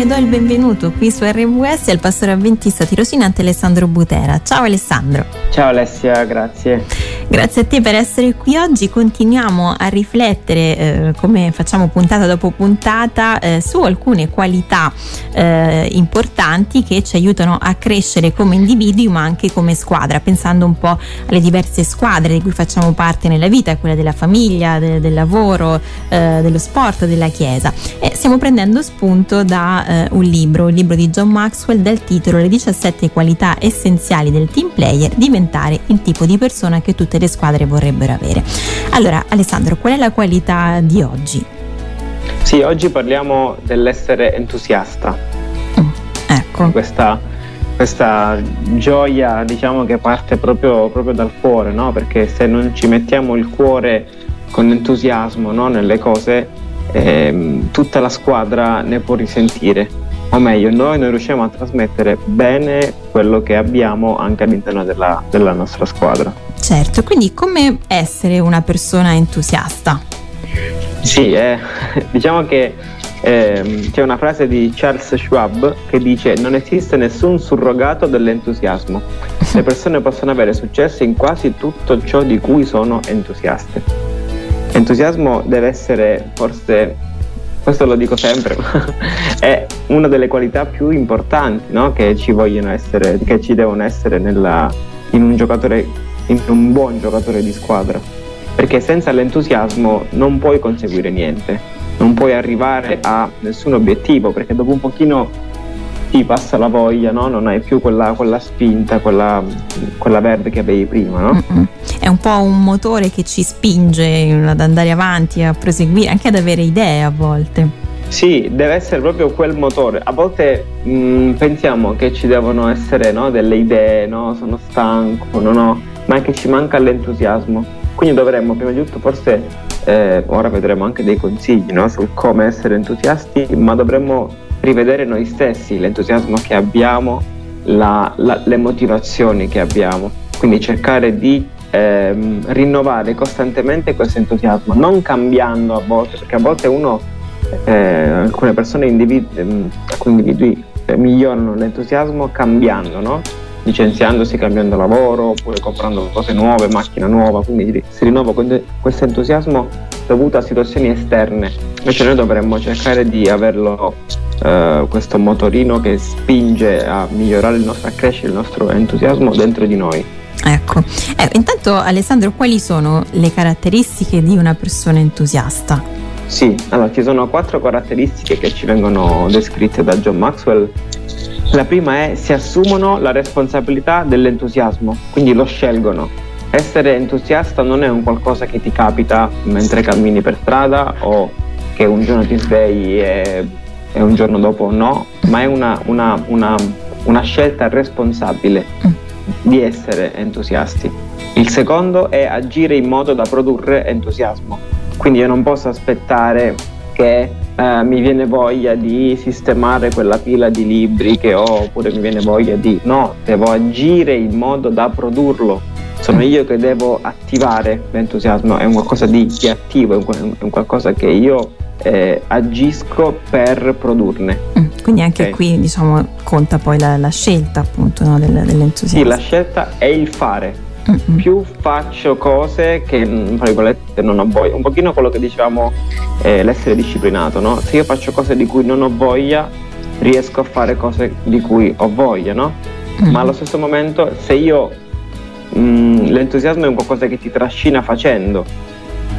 e do il benvenuto qui su RWS al pastore avventista tirosinante Alessandro Butera. Ciao Alessandro. Ciao Alessia, grazie. Grazie a te per essere qui oggi. Continuiamo a riflettere, eh, come facciamo puntata dopo puntata, eh, su alcune qualità eh, importanti che ci aiutano a crescere come individui ma anche come squadra, pensando un po' alle diverse squadre di cui facciamo parte nella vita, quella della famiglia, de- del lavoro, eh, dello sport, della chiesa. E stiamo prendendo spunto da eh, un libro, un libro di John Maxwell dal titolo Le 17 qualità essenziali del team player, diventare il tipo di persona che tutte le squadre vorrebbero avere. Allora, Alessandro, qual è la qualità di oggi? Sì, oggi parliamo dell'essere entusiasta. Mm, ecco. Questa, questa, gioia, diciamo, che parte proprio, proprio dal cuore, no? Perché se non ci mettiamo il cuore con entusiasmo no? nelle cose, ehm, tutta la squadra ne può risentire. O meglio, noi non riusciamo a trasmettere bene quello che abbiamo anche all'interno della, della nostra squadra. Certo, quindi come essere una persona entusiasta? Sì, eh, diciamo che eh, c'è una frase di Charles Schwab che dice non esiste nessun surrogato dell'entusiasmo. Le persone possono avere successo in quasi tutto ciò di cui sono entusiaste. L'entusiasmo deve essere forse, questo lo dico sempre, è una delle qualità più importanti no? che ci vogliono essere, che ci devono essere nella, in un giocatore, in un buon giocatore di squadra. Perché senza l'entusiasmo non puoi conseguire niente, non puoi arrivare a nessun obiettivo, perché dopo un pochino ti passa la voglia, no? non hai più quella, quella spinta, quella, quella, verde che avevi prima. No? È un po' un motore che ci spinge ad andare avanti, a proseguire, anche ad avere idee a volte. Sì, deve essere proprio quel motore. A volte mh, pensiamo che ci devono essere no, delle idee, no? sono stanco, no, no, ma che ci manca l'entusiasmo. Quindi dovremmo prima di tutto forse, eh, ora vedremo anche dei consigli no, su come essere entusiasti, ma dovremmo rivedere noi stessi l'entusiasmo che abbiamo, la, la, le motivazioni che abbiamo. Quindi cercare di ehm, rinnovare costantemente questo entusiasmo, non cambiando a volte, perché a volte uno eh, alcune persone, individu- ehm, alcuni individui eh, migliorano l'entusiasmo cambiando, no? licenziandosi, cambiando lavoro oppure comprando cose nuove, macchina nuova, quindi si rinnova questo entusiasmo dovuto a situazioni esterne. Invece noi dovremmo cercare di averlo, eh, questo motorino che spinge a migliorare il nostro, a crescere il nostro entusiasmo dentro di noi. Ecco, eh, intanto Alessandro, quali sono le caratteristiche di una persona entusiasta? Sì, allora ci sono quattro caratteristiche che ci vengono descritte da John Maxwell la prima è si assumono la responsabilità dell'entusiasmo, quindi lo scelgono. Essere entusiasta non è un qualcosa che ti capita mentre cammini per strada o che un giorno ti svegli e, e un giorno dopo no, ma è una, una, una, una scelta responsabile di essere entusiasti. Il secondo è agire in modo da produrre entusiasmo, quindi io non posso aspettare che eh, mi viene voglia di sistemare quella pila di libri che ho oppure mi viene voglia di no, devo agire in modo da produrlo. Sono io che devo attivare l'entusiasmo, è un qualcosa di, attivo, è un, qualcosa che io eh, agisco per produrne. Mm, quindi anche okay. qui diciamo conta poi la, la scelta appunto no, del, dell'entusiasmo. Sì, la scelta è il fare, Mm-hmm. più faccio cose che tra virgolette non ho voglia. Un pochino quello che dicevamo eh, l'essere disciplinato, no? Se io faccio cose di cui non ho voglia, riesco a fare cose di cui ho voglia, no? Mm-hmm. Ma allo stesso momento se io mh, mm, l'entusiasmo è un qualcosa che ti trascina facendo.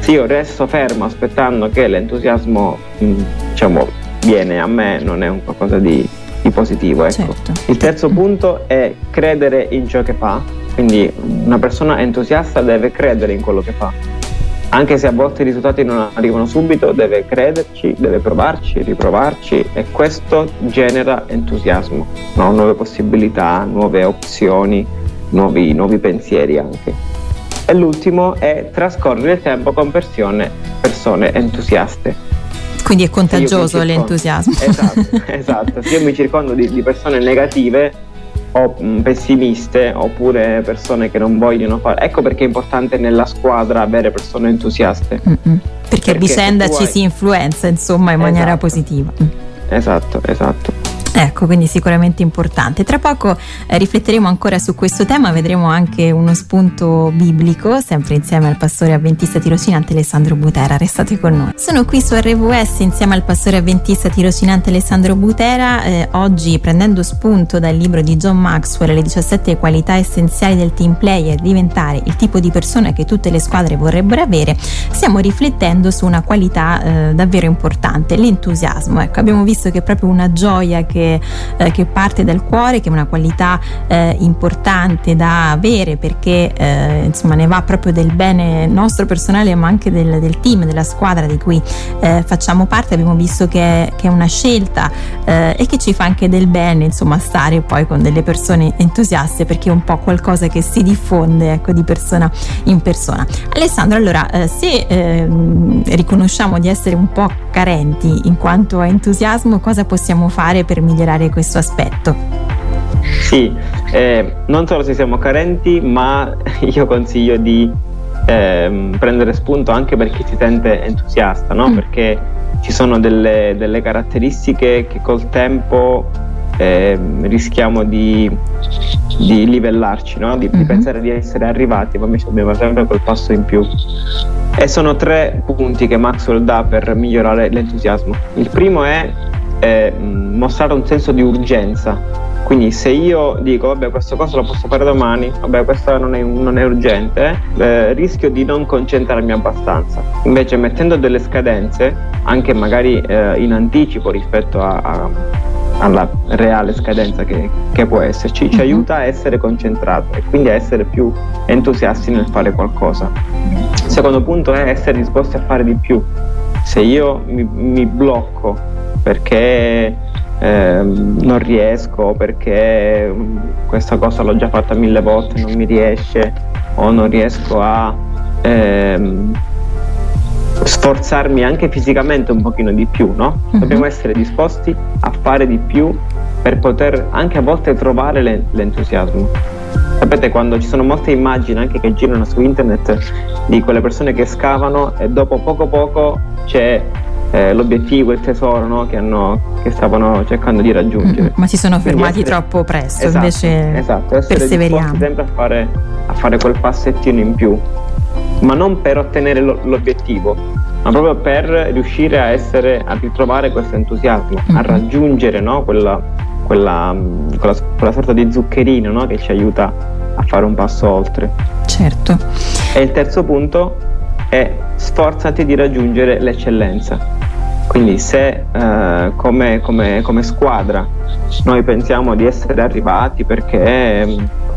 Se io resto fermo aspettando che l'entusiasmo mh, mm, diciamo viene a me, non è un qualcosa di, di positivo. Ecco. Certo. Il terzo punto è credere in ciò che fa quindi una persona entusiasta deve credere in quello che fa. Anche se a volte i risultati non arrivano subito, deve crederci, deve provarci, riprovarci e questo genera entusiasmo, no? nuove possibilità, nuove opzioni, nuovi, nuovi pensieri anche. E l'ultimo è trascorrere il tempo con persone, persone entusiaste. Quindi è contagioso l'entusiasmo. Esatto, esatto. Se io mi circondo di, di persone negative, o pessimiste oppure persone che non vogliono fare. Ecco perché è importante nella squadra avere persone entusiaste. Mm-mm. Perché, a vicenda ci hai... si influenza insomma in maniera esatto. positiva. Mm. esatto, esatto. Ecco, quindi sicuramente importante. Tra poco eh, rifletteremo ancora su questo tema, vedremo anche uno spunto biblico, sempre insieme al pastore avventista tirocinante Alessandro Butera. Restate con noi. Sono qui su RVS insieme al pastore avventista tirocinante Alessandro Butera, eh, oggi prendendo spunto dal libro di John Maxwell, Le 17 qualità essenziali del team player, diventare il tipo di persona che tutte le squadre vorrebbero avere, stiamo riflettendo su una qualità eh, davvero importante, l'entusiasmo. Ecco, abbiamo visto che è proprio una gioia che che, eh, che parte dal cuore, che è una qualità eh, importante da avere perché eh, insomma ne va proprio del bene nostro personale ma anche del, del team, della squadra di cui eh, facciamo parte. Abbiamo visto che, che è una scelta eh, e che ci fa anche del bene insomma stare poi con delle persone entusiaste perché è un po' qualcosa che si diffonde ecco, di persona in persona. Alessandro, allora eh, se ehm, riconosciamo di essere un po' carenti in quanto a entusiasmo, cosa possiamo fare per migliorare? Migliorare questo aspetto? Sì, eh, non solo se siamo carenti, ma io consiglio di eh, prendere spunto anche per chi si sente entusiasta, no? mm. perché ci sono delle, delle, caratteristiche che col tempo eh, rischiamo di, di livellarci, no? di, mm-hmm. di, pensare di essere arrivati, ma invece dobbiamo sempre quel passo in più. E sono tre punti che Maxwell dà per migliorare l'entusiasmo. Il primo è eh, mostrare un senso di urgenza. Quindi se io dico, vabbè, questa cosa la posso fare domani, vabbè, questa non è, non è urgente, eh, rischio di non concentrarmi abbastanza. Invece mettendo delle scadenze, anche magari eh, in anticipo rispetto a, a, alla reale scadenza che, che può esserci, ci mm-hmm. aiuta a essere concentrati e quindi a essere più entusiasti nel fare qualcosa. Il secondo punto è essere disposti a fare di più. Se io mi, mi blocco perché eh, non riesco, perché mm, questa cosa l'ho già fatta mille volte, non mi riesce o non riesco a ehm, sforzarmi anche fisicamente un pochino di più, no? Uh-huh. Dobbiamo essere disposti a fare di più per poter anche a volte trovare le, l'entusiasmo. Sapete quando ci sono molte immagini anche che girano su internet di quelle persone che scavano e dopo poco poco c'è eh, l'obiettivo, il tesoro no? che, hanno, che, stavano cercando di raggiungere. Mm, ma si sono fermati essere, troppo presto, esatto, invece esatto, perseveriamo. sempre a fare, a fare quel passettino in più, ma non per ottenere lo, l'obiettivo, ma proprio per riuscire a, essere, a ritrovare questo entusiasmo, mm-hmm. a raggiungere no? quella, quella, quella, quella, sorta di zuccherino no? che ci aiuta a fare un passo oltre. Certo. E il terzo punto è sforzati di raggiungere l'eccellenza. Quindi se eh, come, come, come, squadra noi pensiamo di essere arrivati perché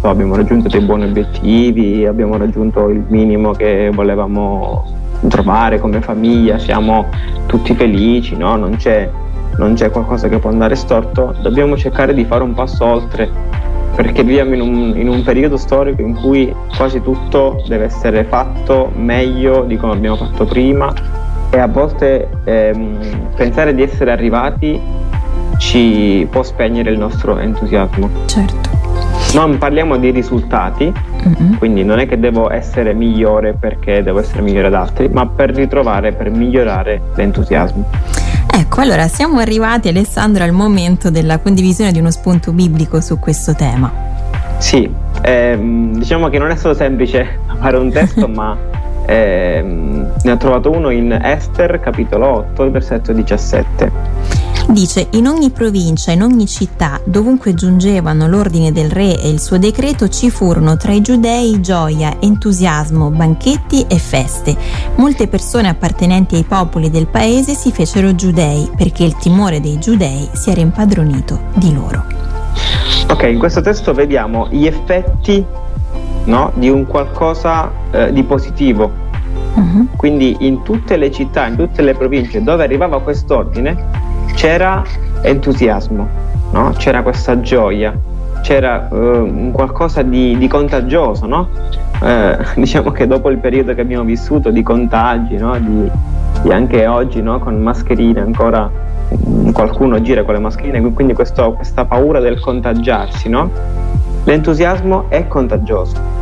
so, abbiamo raggiunto dei buoni obiettivi, abbiamo raggiunto il minimo che volevamo trovare come famiglia, siamo tutti felici, no? non, c'è, non c'è qualcosa che può andare storto, dobbiamo cercare di fare un passo oltre perché viviamo in un, in un, periodo storico in cui quasi tutto deve essere fatto meglio di come abbiamo fatto prima e a volte ehm, pensare di essere arrivati ci può spegnere il nostro entusiasmo. Certo. Non parliamo di risultati, mm-hmm. quindi non è che devo essere migliore perché devo essere migliore ad altri, ma per ritrovare, per migliorare l'entusiasmo. Ecco, allora siamo arrivati Alessandro al momento della condivisione di uno spunto biblico su questo tema. Sì, ehm, diciamo che non è stato semplice fare un testo, ma eh, ne ho trovato uno in Esther, capitolo 8, versetto 17. Dice, in ogni provincia, in ogni città, dovunque giungevano l'ordine del re e il suo decreto, ci furono tra i giudei gioia, entusiasmo, banchetti e feste. Molte persone appartenenti ai popoli del paese si fecero giudei, perché il timore dei giudei si era impadronito di loro. Ok, in questo testo vediamo gli effetti no, di un qualcosa eh, di positivo. Uh-huh. Quindi in tutte le città, in tutte le province dove arrivava quest'ordine, c'era entusiasmo, no? c'era questa gioia, c'era uh, qualcosa di, di contagioso. No? Eh, diciamo che dopo il periodo che abbiamo vissuto di contagi, no? di, di, anche oggi con mascherine ancora um, qualcuno gira con le mascherine, quindi questo, questa paura del contagiarsi, l'entusiasmo è contagioso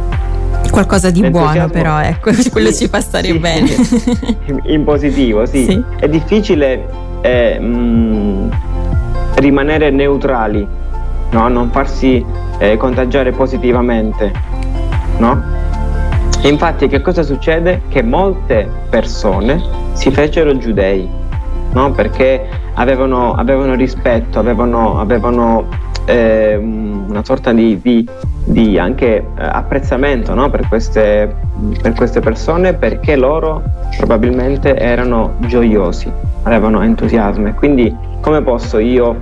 qualcosa di buono però ecco quello ci fa stare sì, bene in positivo sì. sì. è difficile eh, mh, rimanere neutrali, no? non farsi eh, contagiare positivamente. No? E infatti che cosa succede? Che molte persone si fecero giudei, no? perché avevano, avevano rispetto, avevano, avevano eh, una sorta di, di, di anche eh, apprezzamento no? per, queste, per, queste, persone perché loro probabilmente erano gioiosi, avevano entusiasmo e quindi come posso io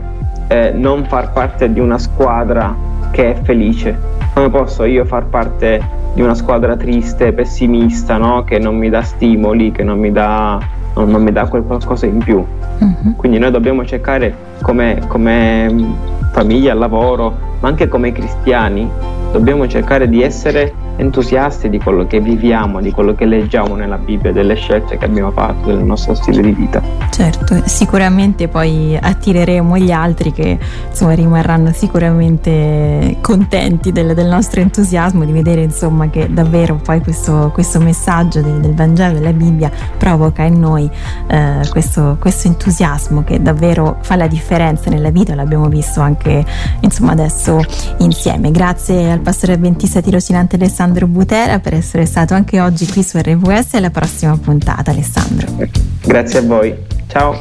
eh, non far parte di una squadra che è felice? Come posso io far parte di una squadra triste, pessimista, no? che non mi dà stimoli, che non mi dà, non, non mi dà quel qualcosa in più? Uh-huh. Quindi noi dobbiamo cercare come, come famiglia, lavoro, ma anche come cristiani, dobbiamo cercare di essere entusiasti di quello che viviamo, di quello che leggiamo nella Bibbia, delle scelte che abbiamo fatto, del nostro stile di vita. Certo, sicuramente poi attireremo gli altri che insomma rimarranno sicuramente contenti del, del nostro entusiasmo di vedere insomma che davvero poi questo, questo messaggio del, del, Vangelo della Bibbia provoca in noi eh, questo, questo entusiasmo che davvero fa la differenza nella vita, l'abbiamo visto anche insomma adesso insieme. Grazie al pastore avventista tirocinante Alessandro Alessandro Butera per essere stato anche oggi qui su RWS e alla prossima puntata Alessandro. Grazie a voi, ciao.